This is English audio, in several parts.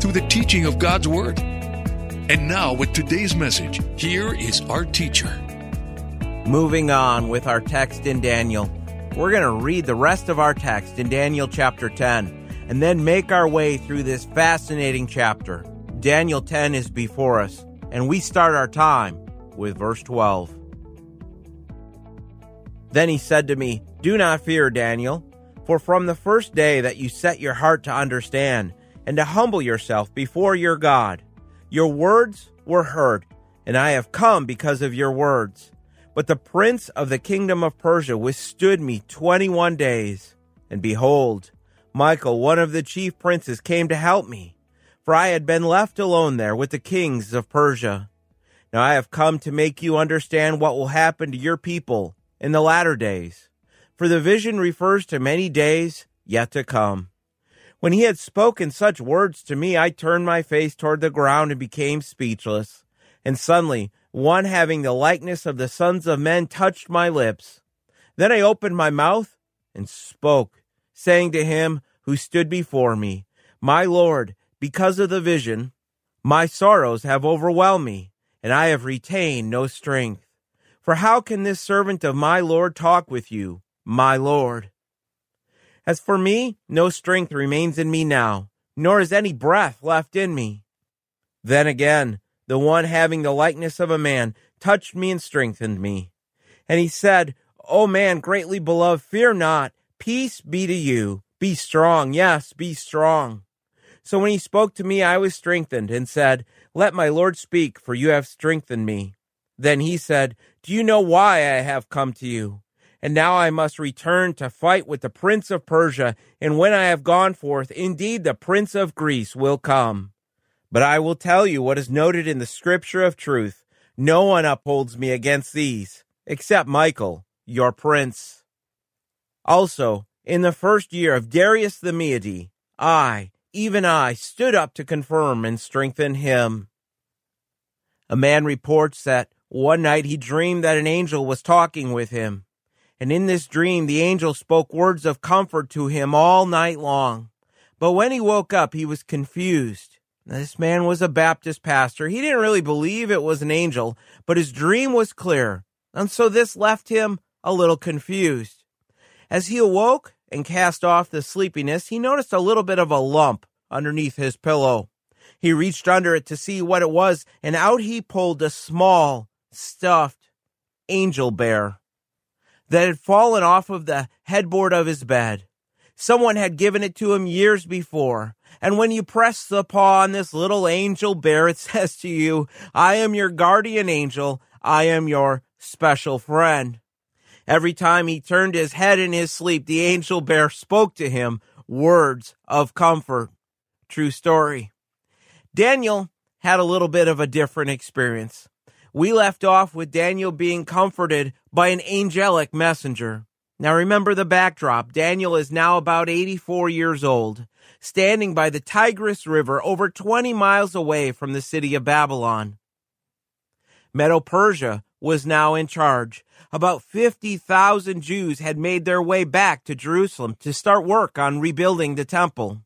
through the teaching of God's Word. And now, with today's message, here is our teacher. Moving on with our text in Daniel, we're going to read the rest of our text in Daniel chapter 10 and then make our way through this fascinating chapter. Daniel 10 is before us, and we start our time with verse 12. Then he said to me, Do not fear, Daniel, for from the first day that you set your heart to understand and to humble yourself before your God, your words were heard, and I have come because of your words. But the prince of the kingdom of Persia withstood me twenty one days. And behold, Michael, one of the chief princes, came to help me, for I had been left alone there with the kings of Persia. Now I have come to make you understand what will happen to your people in the latter days. For the vision refers to many days yet to come. When he had spoken such words to me, I turned my face toward the ground and became speechless. And suddenly, one having the likeness of the sons of men touched my lips. Then I opened my mouth and spoke, saying to him who stood before me, My Lord, because of the vision, my sorrows have overwhelmed me and I have retained no strength. For how can this servant of my Lord talk with you, my Lord? As for me, no strength remains in me now, nor is any breath left in me. Then again, the one having the likeness of a man touched me and strengthened me. And he said, O man greatly beloved, fear not. Peace be to you. Be strong. Yes, be strong. So when he spoke to me, I was strengthened and said, let my Lord speak, for you have strengthened me. Then he said, Do you know why I have come to you? And now I must return to fight with the prince of Persia, and when I have gone forth, indeed the prince of Greece will come. But I will tell you what is noted in the scripture of truth. No one upholds me against these, except Michael, your prince. Also, in the first year of Darius the Mede, I, even I stood up to confirm and strengthen him. A man reports that one night he dreamed that an angel was talking with him. And in this dream, the angel spoke words of comfort to him all night long. But when he woke up, he was confused. This man was a Baptist pastor. He didn't really believe it was an angel, but his dream was clear. And so this left him a little confused. As he awoke, and cast off the sleepiness, he noticed a little bit of a lump underneath his pillow. He reached under it to see what it was, and out he pulled a small, stuffed angel bear that had fallen off of the headboard of his bed. Someone had given it to him years before. And when you press the paw on this little angel bear, it says to you, I am your guardian angel. I am your special friend. Every time he turned his head in his sleep, the angel bear spoke to him words of comfort. True story. Daniel had a little bit of a different experience. We left off with Daniel being comforted by an angelic messenger. Now remember the backdrop. Daniel is now about 84 years old, standing by the Tigris River over 20 miles away from the city of Babylon. Medo Persia was now in charge. About 50,000 Jews had made their way back to Jerusalem to start work on rebuilding the temple.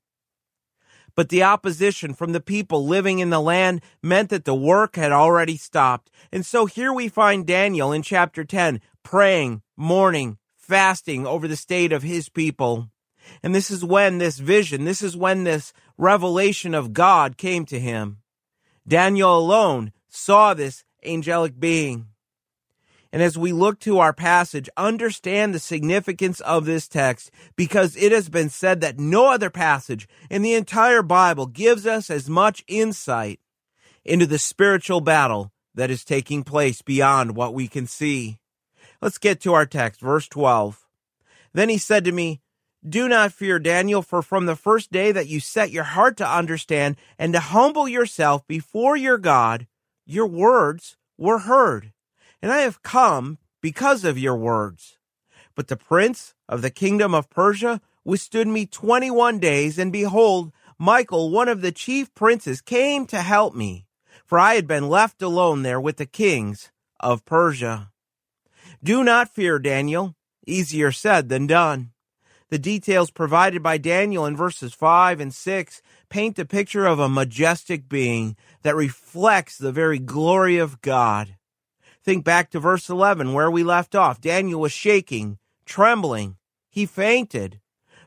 But the opposition from the people living in the land meant that the work had already stopped. And so here we find Daniel in chapter 10 praying, mourning, fasting over the state of his people. And this is when this vision, this is when this revelation of God came to him. Daniel alone saw this angelic being. And as we look to our passage, understand the significance of this text because it has been said that no other passage in the entire Bible gives us as much insight into the spiritual battle that is taking place beyond what we can see. Let's get to our text, verse 12. Then he said to me, Do not fear, Daniel, for from the first day that you set your heart to understand and to humble yourself before your God, your words were heard. And I have come because of your words. But the prince of the kingdom of Persia withstood me twenty one days, and behold, Michael, one of the chief princes, came to help me, for I had been left alone there with the kings of Persia. Do not fear, Daniel. Easier said than done. The details provided by Daniel in verses 5 and 6 paint a picture of a majestic being that reflects the very glory of God. Think back to verse 11 where we left off. Daniel was shaking, trembling. He fainted.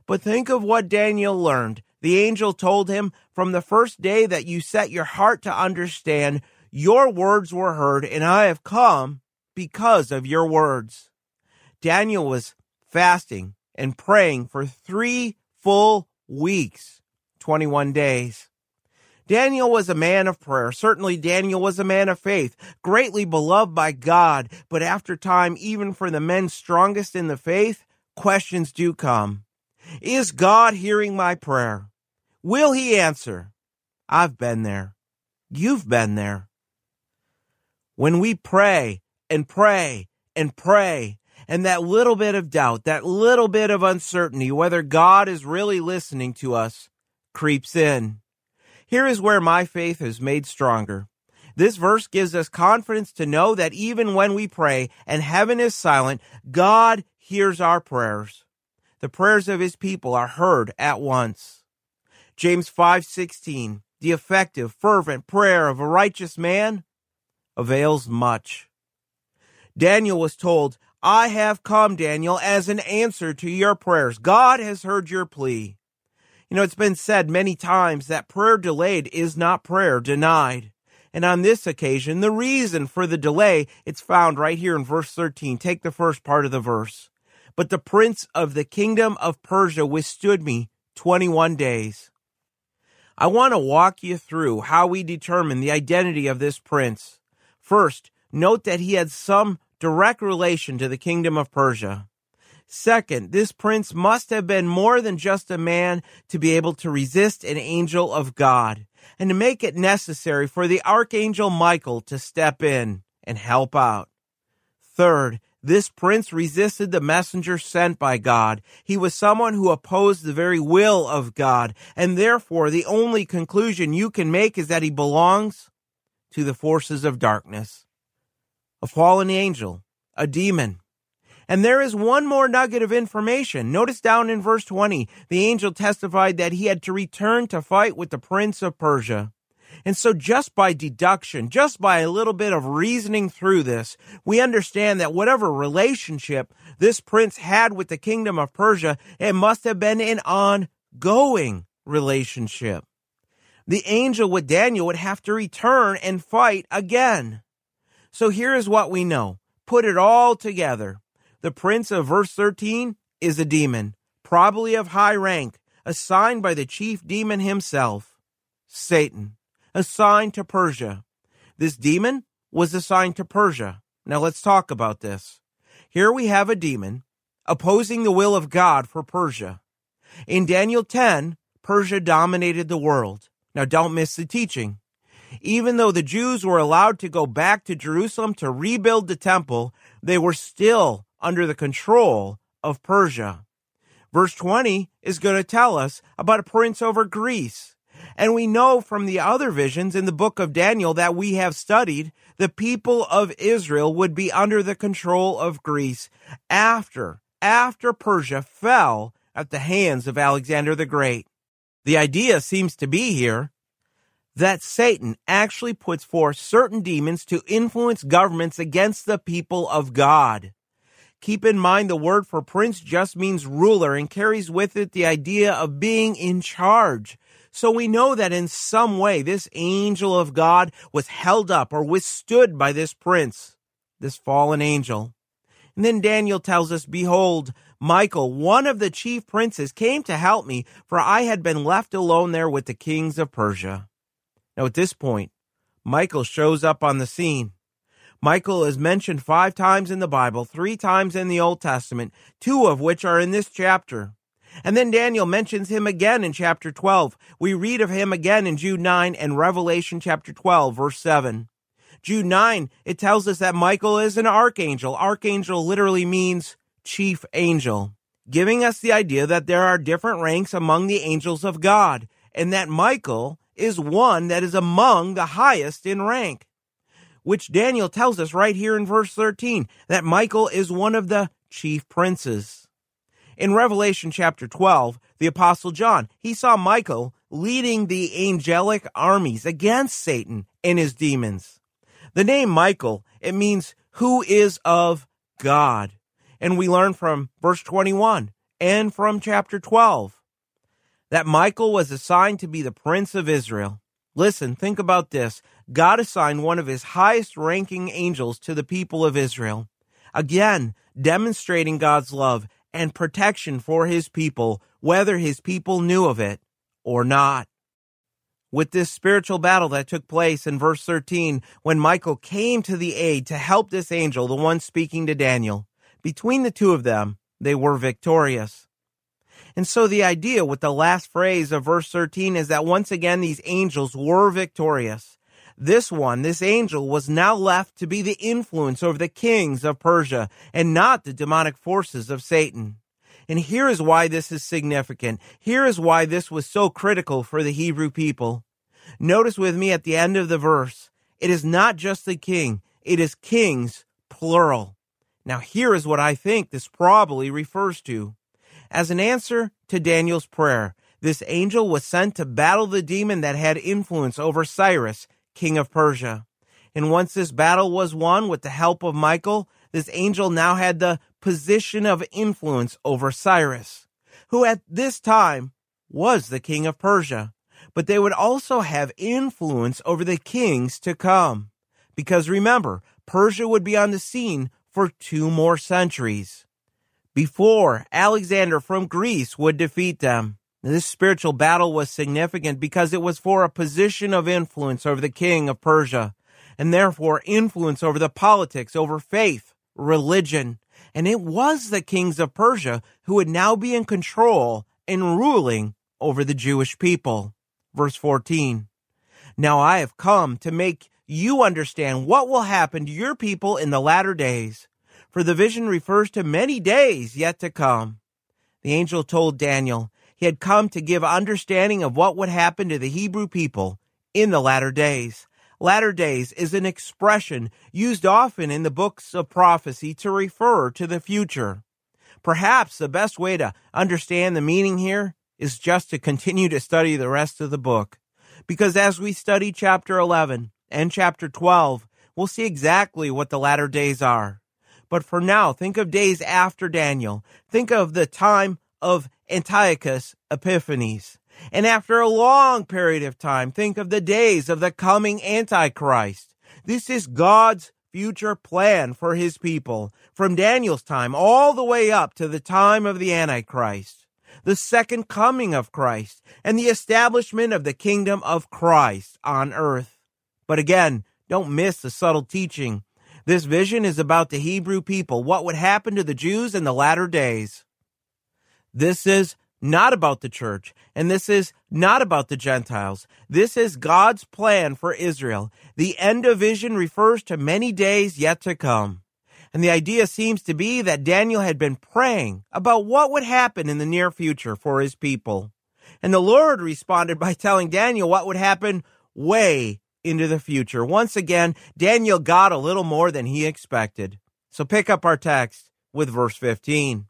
But think of what Daniel learned. The angel told him, From the first day that you set your heart to understand, your words were heard, and I have come because of your words. Daniel was fasting and praying for three full weeks, 21 days. Daniel was a man of prayer. Certainly, Daniel was a man of faith, greatly beloved by God. But after time, even for the men strongest in the faith, questions do come. Is God hearing my prayer? Will he answer? I've been there. You've been there. When we pray and pray and pray, and that little bit of doubt, that little bit of uncertainty, whether God is really listening to us, creeps in. Here is where my faith is made stronger. This verse gives us confidence to know that even when we pray and heaven is silent, God hears our prayers. The prayers of his people are heard at once. James 5:16 The effective fervent prayer of a righteous man avails much. Daniel was told, I have come, Daniel, as an answer to your prayers. God has heard your plea. You know, it's been said many times that prayer delayed is not prayer denied. And on this occasion, the reason for the delay, it's found right here in verse 13. Take the first part of the verse. But the prince of the kingdom of Persia withstood me 21 days. I want to walk you through how we determine the identity of this prince. First, note that he had some direct relation to the kingdom of Persia. Second, this prince must have been more than just a man to be able to resist an angel of God and to make it necessary for the archangel Michael to step in and help out. Third, this prince resisted the messenger sent by God. He was someone who opposed the very will of God, and therefore the only conclusion you can make is that he belongs to the forces of darkness a fallen angel, a demon. And there is one more nugget of information. Notice down in verse 20, the angel testified that he had to return to fight with the prince of Persia. And so just by deduction, just by a little bit of reasoning through this, we understand that whatever relationship this prince had with the kingdom of Persia, it must have been an ongoing relationship. The angel with Daniel would have to return and fight again. So here is what we know. Put it all together. The prince of verse 13 is a demon, probably of high rank, assigned by the chief demon himself, Satan, assigned to Persia. This demon was assigned to Persia. Now let's talk about this. Here we have a demon opposing the will of God for Persia. In Daniel 10, Persia dominated the world. Now don't miss the teaching. Even though the Jews were allowed to go back to Jerusalem to rebuild the temple, they were still under the control of Persia. Verse 20 is going to tell us about a prince over Greece. And we know from the other visions in the book of Daniel that we have studied, the people of Israel would be under the control of Greece after, after Persia fell at the hands of Alexander the Great. The idea seems to be here that Satan actually puts forth certain demons to influence governments against the people of God. Keep in mind the word for prince just means ruler and carries with it the idea of being in charge. So we know that in some way this angel of God was held up or withstood by this prince, this fallen angel. And then Daniel tells us, Behold, Michael, one of the chief princes, came to help me, for I had been left alone there with the kings of Persia. Now, at this point, Michael shows up on the scene. Michael is mentioned five times in the Bible, three times in the Old Testament, two of which are in this chapter. And then Daniel mentions him again in chapter 12. We read of him again in Jude 9 and Revelation chapter 12, verse 7. Jude 9, it tells us that Michael is an archangel. Archangel literally means chief angel, giving us the idea that there are different ranks among the angels of God, and that Michael is one that is among the highest in rank. Which Daniel tells us right here in verse 13 that Michael is one of the chief princes. In Revelation chapter 12, the apostle John, he saw Michael leading the angelic armies against Satan and his demons. The name Michael, it means who is of God. And we learn from verse 21 and from chapter 12 that Michael was assigned to be the prince of Israel. Listen, think about this. God assigned one of his highest ranking angels to the people of Israel. Again, demonstrating God's love and protection for his people, whether his people knew of it or not. With this spiritual battle that took place in verse 13, when Michael came to the aid to help this angel, the one speaking to Daniel, between the two of them, they were victorious. And so the idea with the last phrase of verse 13 is that once again these angels were victorious. This one, this angel, was now left to be the influence over the kings of Persia and not the demonic forces of Satan. And here is why this is significant. Here is why this was so critical for the Hebrew people. Notice with me at the end of the verse, it is not just the king, it is kings, plural. Now, here is what I think this probably refers to. As an answer to Daniel's prayer, this angel was sent to battle the demon that had influence over Cyrus king of Persia. And once this battle was won with the help of Michael, this angel now had the position of influence over Cyrus, who at this time was the king of Persia. But they would also have influence over the kings to come. Because remember, Persia would be on the scene for two more centuries before Alexander from Greece would defeat them. This spiritual battle was significant because it was for a position of influence over the king of Persia, and therefore influence over the politics, over faith, religion. And it was the kings of Persia who would now be in control and ruling over the Jewish people. Verse 14. Now I have come to make you understand what will happen to your people in the latter days. For the vision refers to many days yet to come. The angel told Daniel, he had come to give understanding of what would happen to the Hebrew people in the latter days. Latter days is an expression used often in the books of prophecy to refer to the future. Perhaps the best way to understand the meaning here is just to continue to study the rest of the book. Because as we study chapter 11 and chapter 12, we'll see exactly what the latter days are. But for now, think of days after Daniel. Think of the time of Antiochus Epiphanes. And after a long period of time, think of the days of the coming Antichrist. This is God's future plan for his people from Daniel's time all the way up to the time of the Antichrist, the second coming of Christ, and the establishment of the kingdom of Christ on earth. But again, don't miss the subtle teaching. This vision is about the Hebrew people, what would happen to the Jews in the latter days. This is not about the church, and this is not about the Gentiles. This is God's plan for Israel. The end of vision refers to many days yet to come. And the idea seems to be that Daniel had been praying about what would happen in the near future for his people. And the Lord responded by telling Daniel what would happen way into the future. Once again, Daniel got a little more than he expected. So pick up our text with verse 15.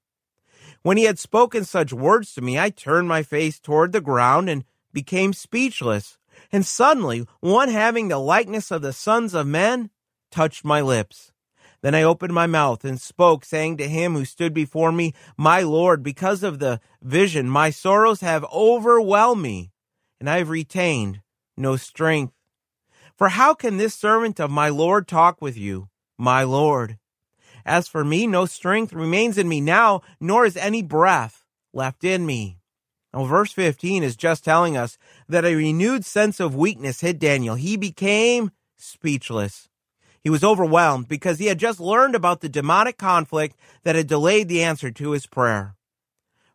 When he had spoken such words to me, I turned my face toward the ground and became speechless. And suddenly, one having the likeness of the sons of men touched my lips. Then I opened my mouth and spoke, saying to him who stood before me, My Lord, because of the vision, my sorrows have overwhelmed me, and I have retained no strength. For how can this servant of my Lord talk with you, my Lord? As for me, no strength remains in me now, nor is any breath left in me. Now, verse 15 is just telling us that a renewed sense of weakness hit Daniel. He became speechless. He was overwhelmed because he had just learned about the demonic conflict that had delayed the answer to his prayer.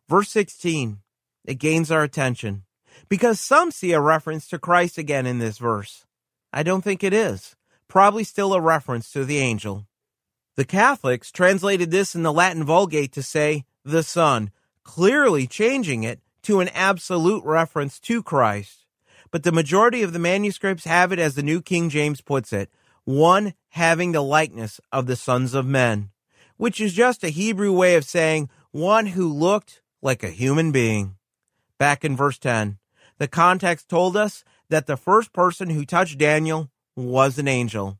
Verse 16, it gains our attention because some see a reference to Christ again in this verse. I don't think it is. Probably still a reference to the angel. The Catholics translated this in the Latin Vulgate to say the Son, clearly changing it to an absolute reference to Christ. But the majority of the manuscripts have it as the New King James puts it, one having the likeness of the sons of men, which is just a Hebrew way of saying one who looked like a human being. Back in verse 10, the context told us that the first person who touched Daniel was an angel.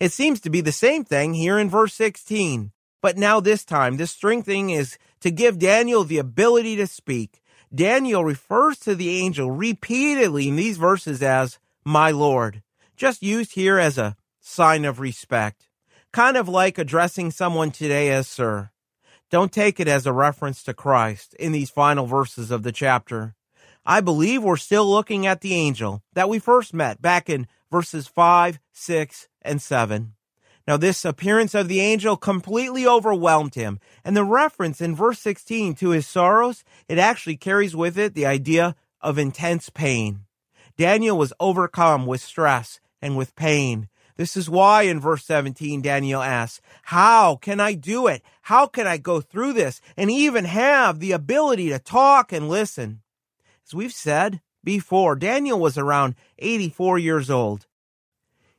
It seems to be the same thing here in verse 16. But now this time, this strengthening is to give Daniel the ability to speak. Daniel refers to the angel repeatedly in these verses as my Lord, just used here as a sign of respect, kind of like addressing someone today as sir. Don't take it as a reference to Christ in these final verses of the chapter. I believe we're still looking at the angel that we first met back in verses 5, 6, and 7. Now, this appearance of the angel completely overwhelmed him, and the reference in verse 16 to his sorrows, it actually carries with it the idea of intense pain. Daniel was overcome with stress and with pain. This is why in verse 17, Daniel asks, How can I do it? How can I go through this and even have the ability to talk and listen? As we've said before, Daniel was around 84 years old.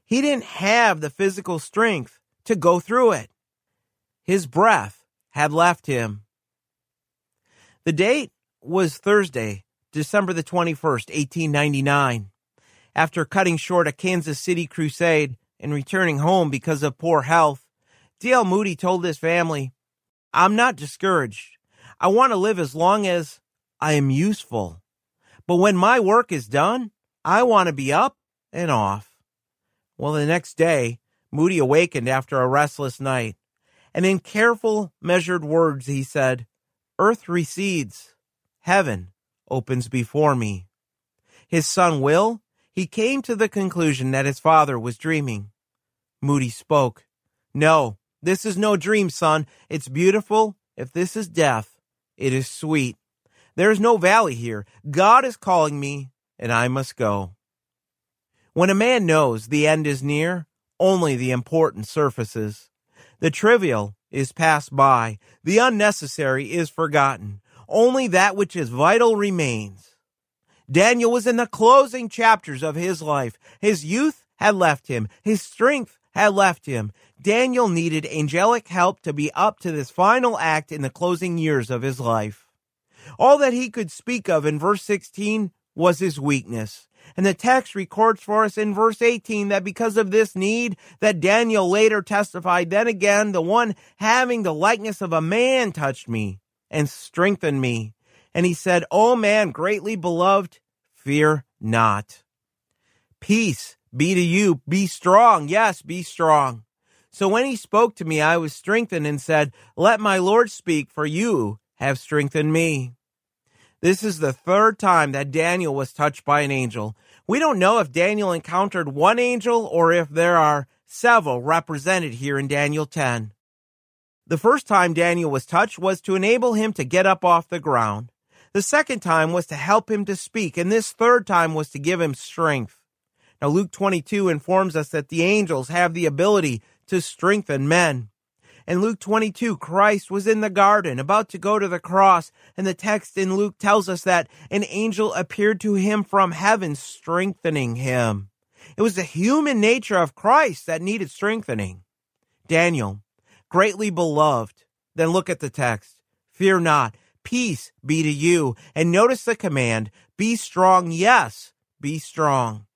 He didn't have the physical strength to go through it. His breath had left him. The date was Thursday, December the 21st, 1899. After cutting short a Kansas City crusade and returning home because of poor health, D.L. Moody told his family, I'm not discouraged. I want to live as long as I am useful. But when my work is done, I want to be up and off. Well, the next day, Moody awakened after a restless night, and in careful, measured words he said, Earth recedes, heaven opens before me. His son Will, he came to the conclusion that his father was dreaming. Moody spoke, No, this is no dream, son. It's beautiful. If this is death, it is sweet. There is no valley here. God is calling me, and I must go. When a man knows the end is near, only the important surfaces. The trivial is passed by, the unnecessary is forgotten. Only that which is vital remains. Daniel was in the closing chapters of his life. His youth had left him. His strength had left him. Daniel needed angelic help to be up to this final act in the closing years of his life. All that he could speak of in verse 16 was his weakness. And the text records for us in verse 18 that because of this need that Daniel later testified, then again, the one having the likeness of a man touched me and strengthened me. And he said, O man greatly beloved, fear not. Peace be to you. Be strong. Yes, be strong. So when he spoke to me, I was strengthened and said, Let my Lord speak, for you have strengthened me. This is the third time that Daniel was touched by an angel. We don't know if Daniel encountered one angel or if there are several represented here in Daniel 10. The first time Daniel was touched was to enable him to get up off the ground. The second time was to help him to speak, and this third time was to give him strength. Now, Luke 22 informs us that the angels have the ability to strengthen men. In Luke 22, Christ was in the garden about to go to the cross, and the text in Luke tells us that an angel appeared to him from heaven, strengthening him. It was the human nature of Christ that needed strengthening. Daniel, greatly beloved. Then look at the text. Fear not. Peace be to you. And notice the command. Be strong. Yes, be strong.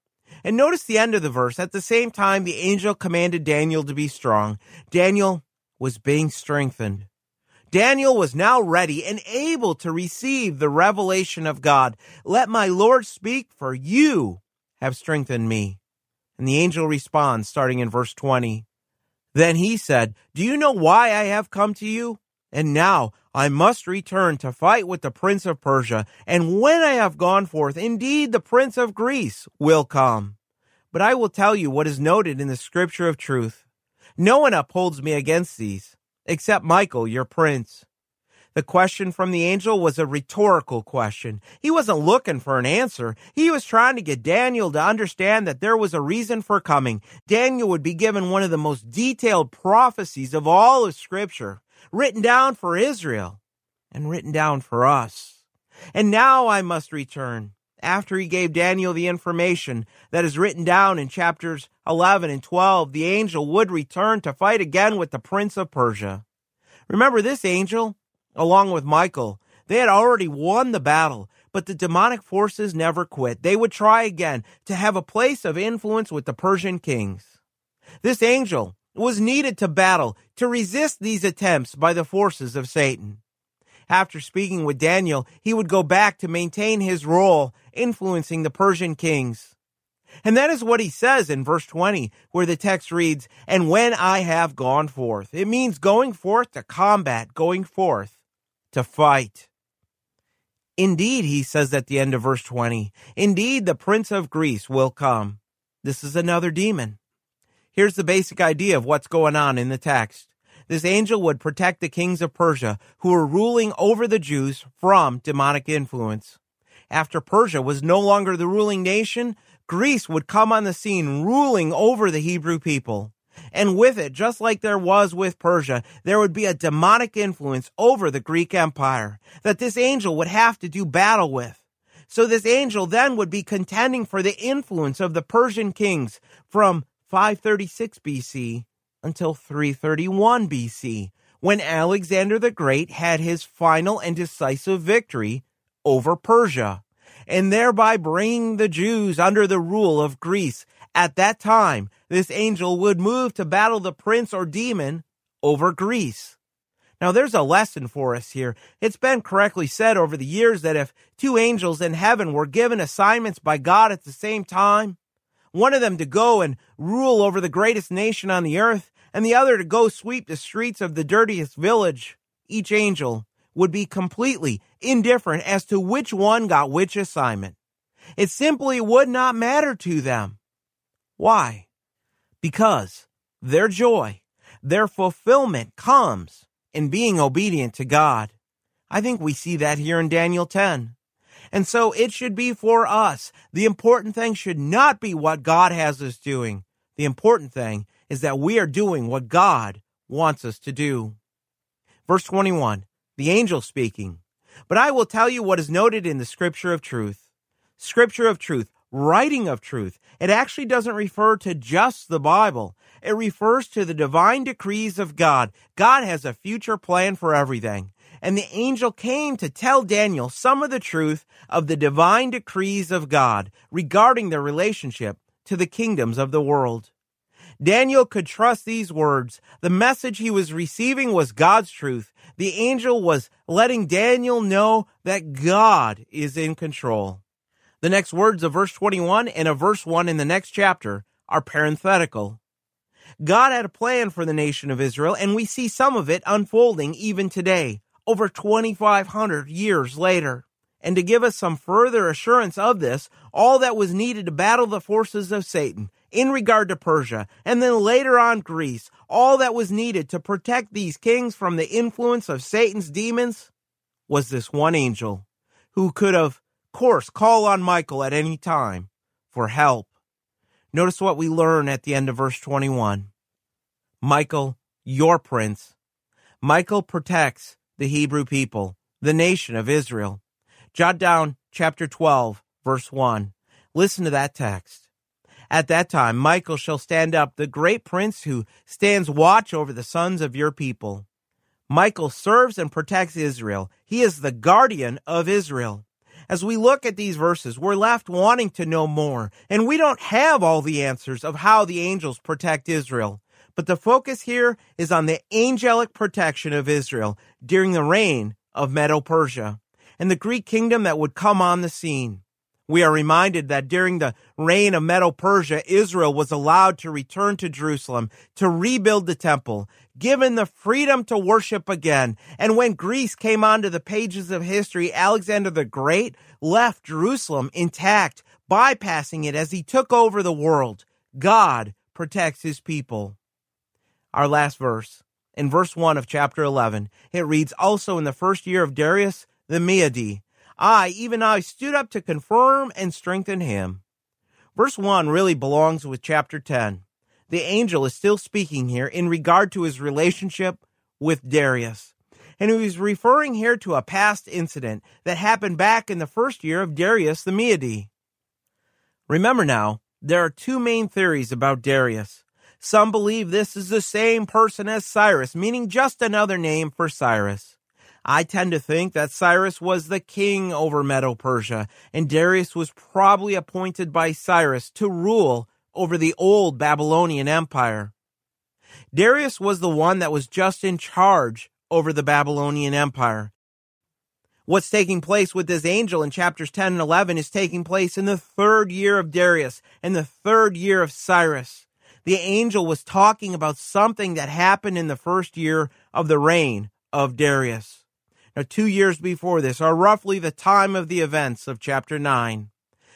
And notice the end of the verse. At the same time, the angel commanded Daniel to be strong. Daniel, was being strengthened. Daniel was now ready and able to receive the revelation of God. Let my Lord speak, for you have strengthened me. And the angel responds, starting in verse 20. Then he said, Do you know why I have come to you? And now I must return to fight with the prince of Persia. And when I have gone forth, indeed the prince of Greece will come. But I will tell you what is noted in the scripture of truth. No one upholds me against these, except Michael, your prince. The question from the angel was a rhetorical question. He wasn't looking for an answer. He was trying to get Daniel to understand that there was a reason for coming. Daniel would be given one of the most detailed prophecies of all of Scripture, written down for Israel and written down for us. And now I must return. After he gave Daniel the information that is written down in chapters 11 and 12, the angel would return to fight again with the prince of Persia. Remember, this angel along with Michael. They had already won the battle, but the demonic forces never quit. They would try again to have a place of influence with the Persian kings. This angel was needed to battle to resist these attempts by the forces of Satan. After speaking with Daniel, he would go back to maintain his role influencing the Persian kings. And that is what he says in verse 20, where the text reads, And when I have gone forth. It means going forth to combat, going forth to fight. Indeed, he says at the end of verse 20, indeed, the prince of Greece will come. This is another demon. Here's the basic idea of what's going on in the text. This angel would protect the kings of Persia who were ruling over the Jews from demonic influence. After Persia was no longer the ruling nation, Greece would come on the scene ruling over the Hebrew people. And with it, just like there was with Persia, there would be a demonic influence over the Greek Empire that this angel would have to do battle with. So this angel then would be contending for the influence of the Persian kings from 536 BC until 331 BC, when Alexander the Great had his final and decisive victory over Persia, and thereby bringing the Jews under the rule of Greece at that time, this angel would move to battle the prince or demon over Greece. Now, there's a lesson for us here. It's been correctly said over the years that if two angels in heaven were given assignments by God at the same time, one of them to go and rule over the greatest nation on the earth, and the other to go sweep the streets of the dirtiest village, each angel would be completely indifferent as to which one got which assignment. It simply would not matter to them. Why? Because their joy, their fulfillment comes in being obedient to God. I think we see that here in Daniel 10. And so it should be for us. The important thing should not be what God has us doing. The important thing is that we are doing what God wants us to do. Verse 21, the angel speaking. But I will tell you what is noted in the scripture of truth. Scripture of truth writing of truth. It actually doesn't refer to just the Bible. It refers to the divine decrees of God. God has a future plan for everything. And the angel came to tell Daniel some of the truth of the divine decrees of God regarding their relationship to the kingdoms of the world. Daniel could trust these words. The message he was receiving was God's truth. The angel was letting Daniel know that God is in control. The next words of verse 21 and of verse 1 in the next chapter are parenthetical. God had a plan for the nation of Israel, and we see some of it unfolding even today, over 2,500 years later. And to give us some further assurance of this, all that was needed to battle the forces of Satan in regard to Persia, and then later on Greece, all that was needed to protect these kings from the influence of Satan's demons was this one angel who could of course, call on Michael at any time for help. Notice what we learn at the end of verse 21. Michael, your prince. Michael protects the Hebrew people, the nation of Israel. Jot down chapter 12, verse 1. Listen to that text. At that time, Michael shall stand up, the great prince who stands watch over the sons of your people. Michael serves and protects Israel. He is the guardian of Israel. As we look at these verses, we're left wanting to know more, and we don't have all the answers of how the angels protect Israel. But the focus here is on the angelic protection of Israel during the reign of Medo Persia and the Greek kingdom that would come on the scene. We are reminded that during the reign of Medo Persia, Israel was allowed to return to Jerusalem to rebuild the temple, given the freedom to worship again. And when Greece came onto the pages of history, Alexander the Great left Jerusalem intact, bypassing it as he took over the world. God protects his people. Our last verse in verse 1 of chapter 11. It reads, Also in the first year of Darius the Mede, I, even I, stood up to confirm and strengthen him. Verse 1 really belongs with chapter 10. The angel is still speaking here in regard to his relationship with Darius. And he he's referring here to a past incident that happened back in the first year of Darius the Mede. Remember now, there are two main theories about Darius. Some believe this is the same person as Cyrus, meaning just another name for Cyrus. I tend to think that Cyrus was the king over Medo Persia, and Darius was probably appointed by Cyrus to rule over the old Babylonian Empire. Darius was the one that was just in charge over the Babylonian Empire. What's taking place with this angel in chapters 10 and 11 is taking place in the third year of Darius and the third year of Cyrus. The angel was talking about something that happened in the first year of the reign of Darius. Now, two years before this are roughly the time of the events of chapter 9.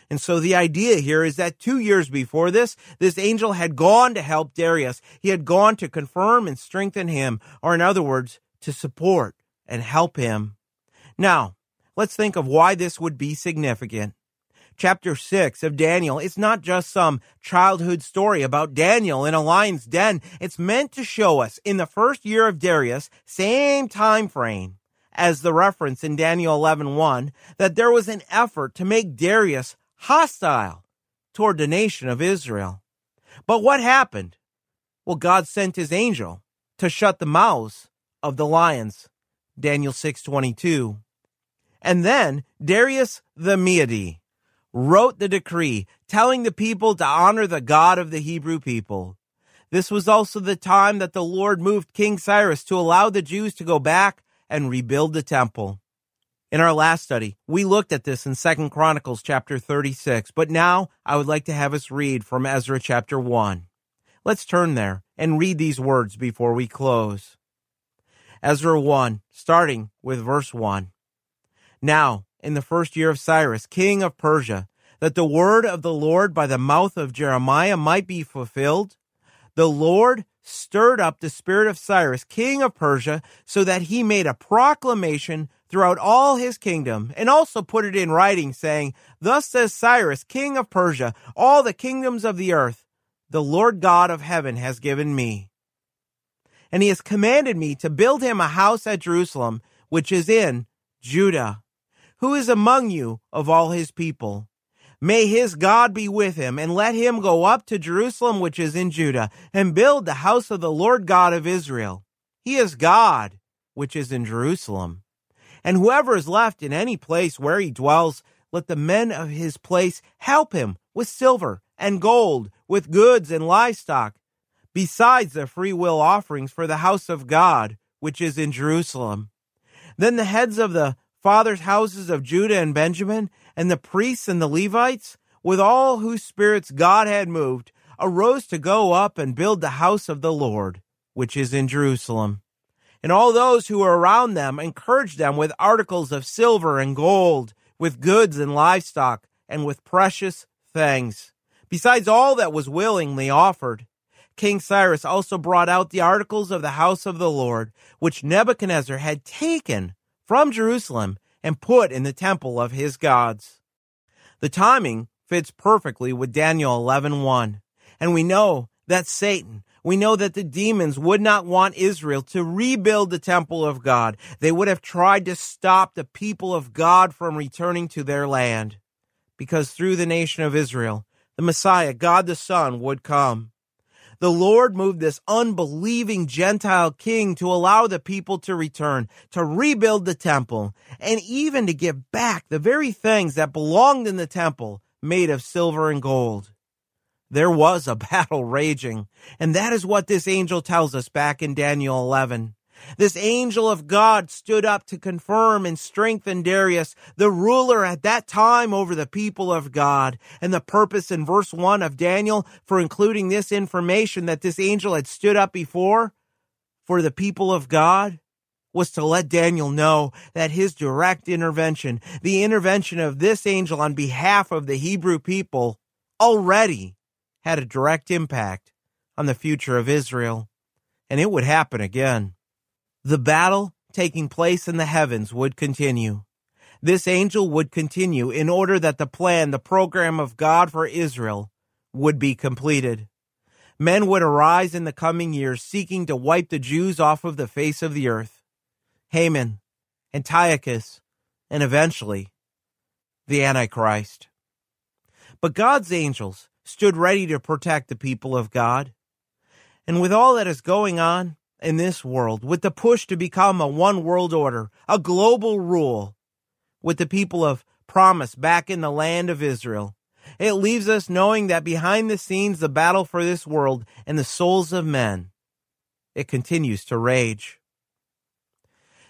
And so the idea here is that two years before this, this angel had gone to help Darius. He had gone to confirm and strengthen him, or in other words, to support and help him. Now, let's think of why this would be significant. Chapter 6 of Daniel is not just some childhood story about Daniel in a lion's den. It's meant to show us in the first year of Darius, same time frame, as the reference in Daniel 11:1 that there was an effort to make Darius hostile toward the nation of Israel. But what happened? Well, God sent his angel to shut the mouths of the lions. Daniel 6:22. And then Darius the Mede wrote the decree telling the people to honor the God of the Hebrew people. This was also the time that the Lord moved King Cyrus to allow the Jews to go back and rebuild the temple. In our last study, we looked at this in 2 Chronicles chapter 36, but now I would like to have us read from Ezra chapter 1. Let's turn there and read these words before we close. Ezra 1, starting with verse 1. Now, in the first year of Cyrus, king of Persia, that the word of the Lord by the mouth of Jeremiah might be fulfilled, the Lord stirred up the spirit of Cyrus, king of Persia, so that he made a proclamation throughout all his kingdom, and also put it in writing, saying, Thus says Cyrus, king of Persia, all the kingdoms of the earth, the Lord God of heaven has given me. And he has commanded me to build him a house at Jerusalem, which is in Judah. Who is among you of all his people? May his God be with him, and let him go up to Jerusalem, which is in Judah, and build the house of the Lord God of Israel. He is God, which is in Jerusalem. And whoever is left in any place where he dwells, let the men of his place help him with silver and gold, with goods and livestock, besides the free will offerings for the house of God, which is in Jerusalem. Then the heads of the fathers' houses of Judah and Benjamin, and the priests and the Levites, with all whose spirits God had moved, arose to go up and build the house of the Lord, which is in Jerusalem. And all those who were around them encouraged them with articles of silver and gold, with goods and livestock, and with precious things, besides all that was willingly offered. King Cyrus also brought out the articles of the house of the Lord, which Nebuchadnezzar had taken from Jerusalem and put in the temple of his gods. The timing fits perfectly with Daniel 11:1. And we know that Satan, we know that the demons would not want Israel to rebuild the temple of God. They would have tried to stop the people of God from returning to their land. Because through the nation of Israel, the Messiah, God the Son, would come the Lord moved this unbelieving Gentile king to allow the people to return, to rebuild the temple, and even to give back the very things that belonged in the temple made of silver and gold. There was a battle raging, and that is what this angel tells us back in Daniel 11. This angel of God stood up to confirm and strengthen Darius, the ruler at that time over the people of God. And the purpose in verse 1 of Daniel for including this information that this angel had stood up before for the people of God was to let Daniel know that his direct intervention, the intervention of this angel on behalf of the Hebrew people, already had a direct impact on the future of Israel. and it would happen again. The battle taking place in the heavens would continue. This angel would continue in order that the plan, the program of God for Israel would be completed. Men would arise in the coming years seeking to wipe the Jews off of the face of the earth. Haman, Antiochus, and eventually the Antichrist. But God's angels stood ready to protect the people of God. And with all that is going on in this world, with the push to become a one world order, a global rule, with the people of promise back in the land of Israel, it leaves us knowing that behind the scenes, the battle for this world and the souls of men, it continues to rage.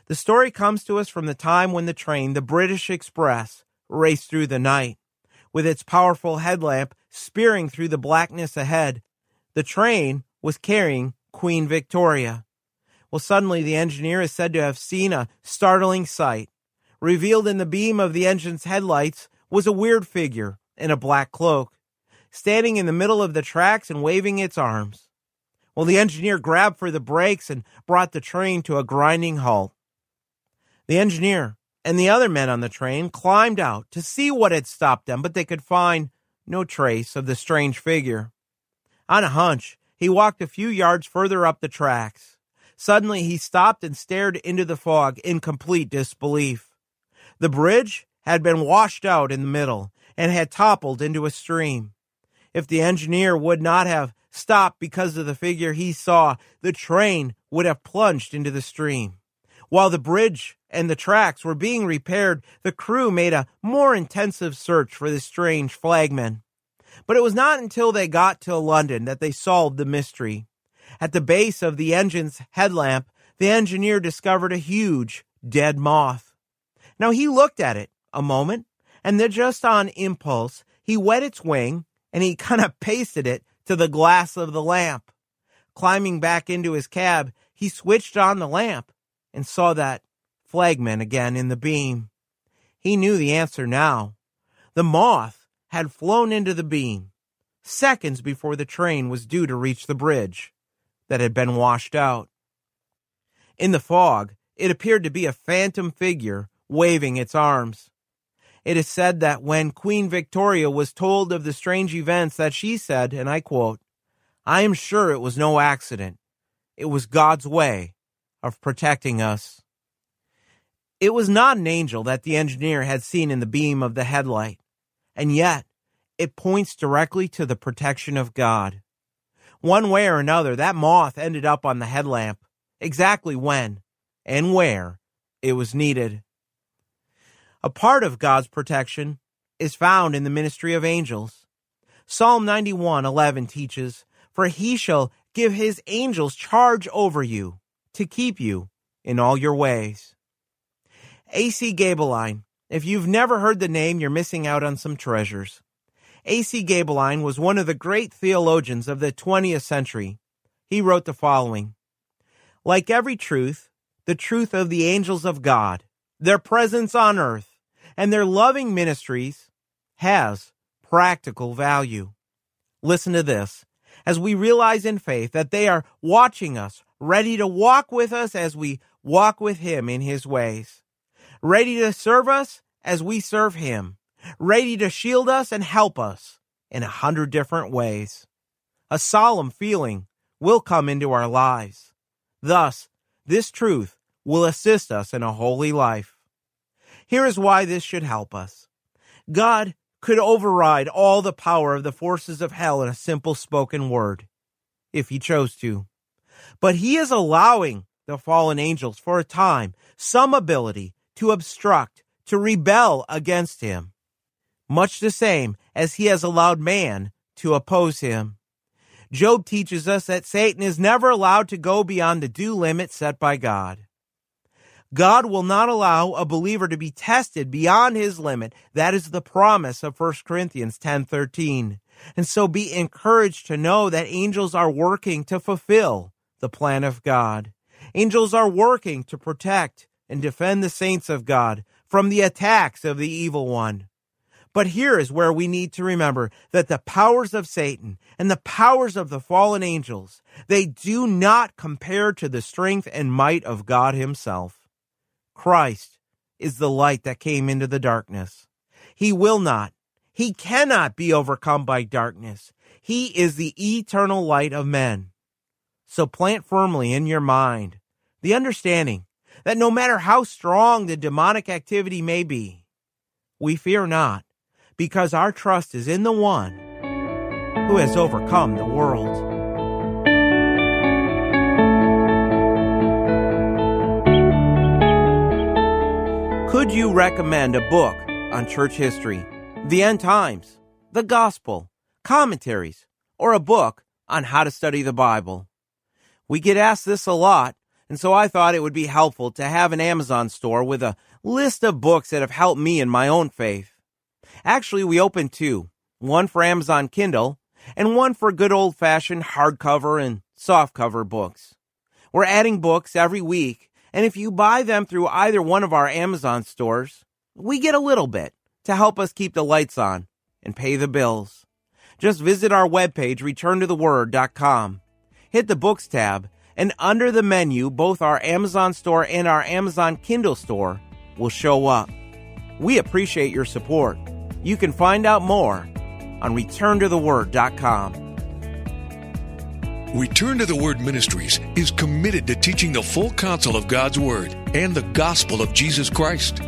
The story comes to us from the time when the train, the British Express, raced through the night. With its powerful headlamp spearing through the blackness ahead, the train was carrying Queen Victoria. Well, suddenly the engineer is said to have seen a startling sight. Revealed in the beam of the engine's headlights was a weird figure in a black cloak, standing in the middle of the tracks and waving its arms. Well, the engineer grabbed for the brakes and brought the train to a grinding halt. The engineer and the other men on the train climbed out to see what had stopped them, but they could find no trace of the strange figure. On a hunch, he walked a few yards further up the tracks. Suddenly, he stopped and stared into the fog in complete disbelief. The bridge had been washed out in the middle and had toppled into a stream. If the engineer would not have stopped because of the figure he saw, the train would have plunged into the stream. While the bridge and the tracks were being repaired, the crew made a more intensive search for the strange flagman. But it was not until they got to London that they solved the mystery. At the base of the engine's headlamp, the engineer discovered a huge dead moth. Now he looked at it a moment, and then just on impulse, he wet its wing and he kind of pasted it to the glass of the lamp. Climbing back into his cab, he switched on the lamp and saw that flagman again in the beam. He knew the answer now. The moth had flown into the beam seconds before the train was due to reach the bridge that had been washed out. In the fog, it appeared to be a phantom figure waving its arms. It is said that when Queen Victoria was told of the strange events that she said, and I quote, I am sure it was no accident. It was God's way of protecting us. It was not an angel that the engineer had seen in the beam of the headlight, and yet it points directly to the protection of God. One way or another, that moth ended up on the headlamp, exactly when and where it was needed. A part of God's protection is found in the ministry of angels. Psalm 91:11 teaches, "For he shall give his angels charge over you to keep you in all your ways. A.C. Gaebelein. If you've never heard the name, you're missing out on some treasures. A.C. Gaebelein was one of the great theologians of the 20th century. He wrote the following Like every truth, the truth of the angels of God, their presence on earth, and their loving ministries has practical value. Listen to this as we realize in faith that they are watching us, ready to walk with us as we walk with Him in His ways, ready to serve us as we serve Him, ready to shield us and help us in a hundred different ways. A solemn feeling will come into our lives. Thus, this truth will assist us in a holy life. Here is why this should help us. God could override all the power of the forces of hell in a simple spoken word, if he chose to but he is allowing the fallen angels for a time some ability to obstruct, to rebel against him, much the same as he has allowed man to oppose him. Job teaches us that Satan is never allowed to go beyond the due limit set by God. God will not allow a believer to be tested beyond his limit. That is the promise of 1 Corinthians 10:13. And so be encouraged to know that angels are working to fulfill the plan of God. Angels are working to protect and defend the saints of God from the attacks of the evil one. But here is where we need to remember that the powers of Satan and the powers of the fallen angels, they do not compare to the strength and might of God himself. Christ is the light that came into the darkness. He will not, he cannot be overcome by darkness. He is the eternal light of men. So plant firmly in your mind the understanding that no matter how strong the demonic activity may be, we fear not because our trust is in the one who has overcome the world. Could you recommend a book on church history, the end times, the gospel, commentaries, or a book on how to study the Bible? We get asked this a lot, and so I thought it would be helpful to have an Amazon store with a list of books that have helped me in my own faith. Actually, we opened two one for Amazon Kindle and one for good old fashioned hardcover and softcover books. We're adding books every week, and if you buy them through either one of our Amazon stores, we get a little bit to help us keep the lights on and pay the bills. Just visit our webpage, returntotheword.com. Hit the books tab, and under the menu, both our Amazon store and our Amazon Kindle store will show up. We appreciate your support. You can find out more on returntotheword.com. Return to the Word Ministries is committed to teaching the full counsel of God's Word and the gospel of Jesus Christ.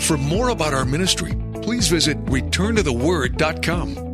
For more about our ministry, please visit returntotheword.com.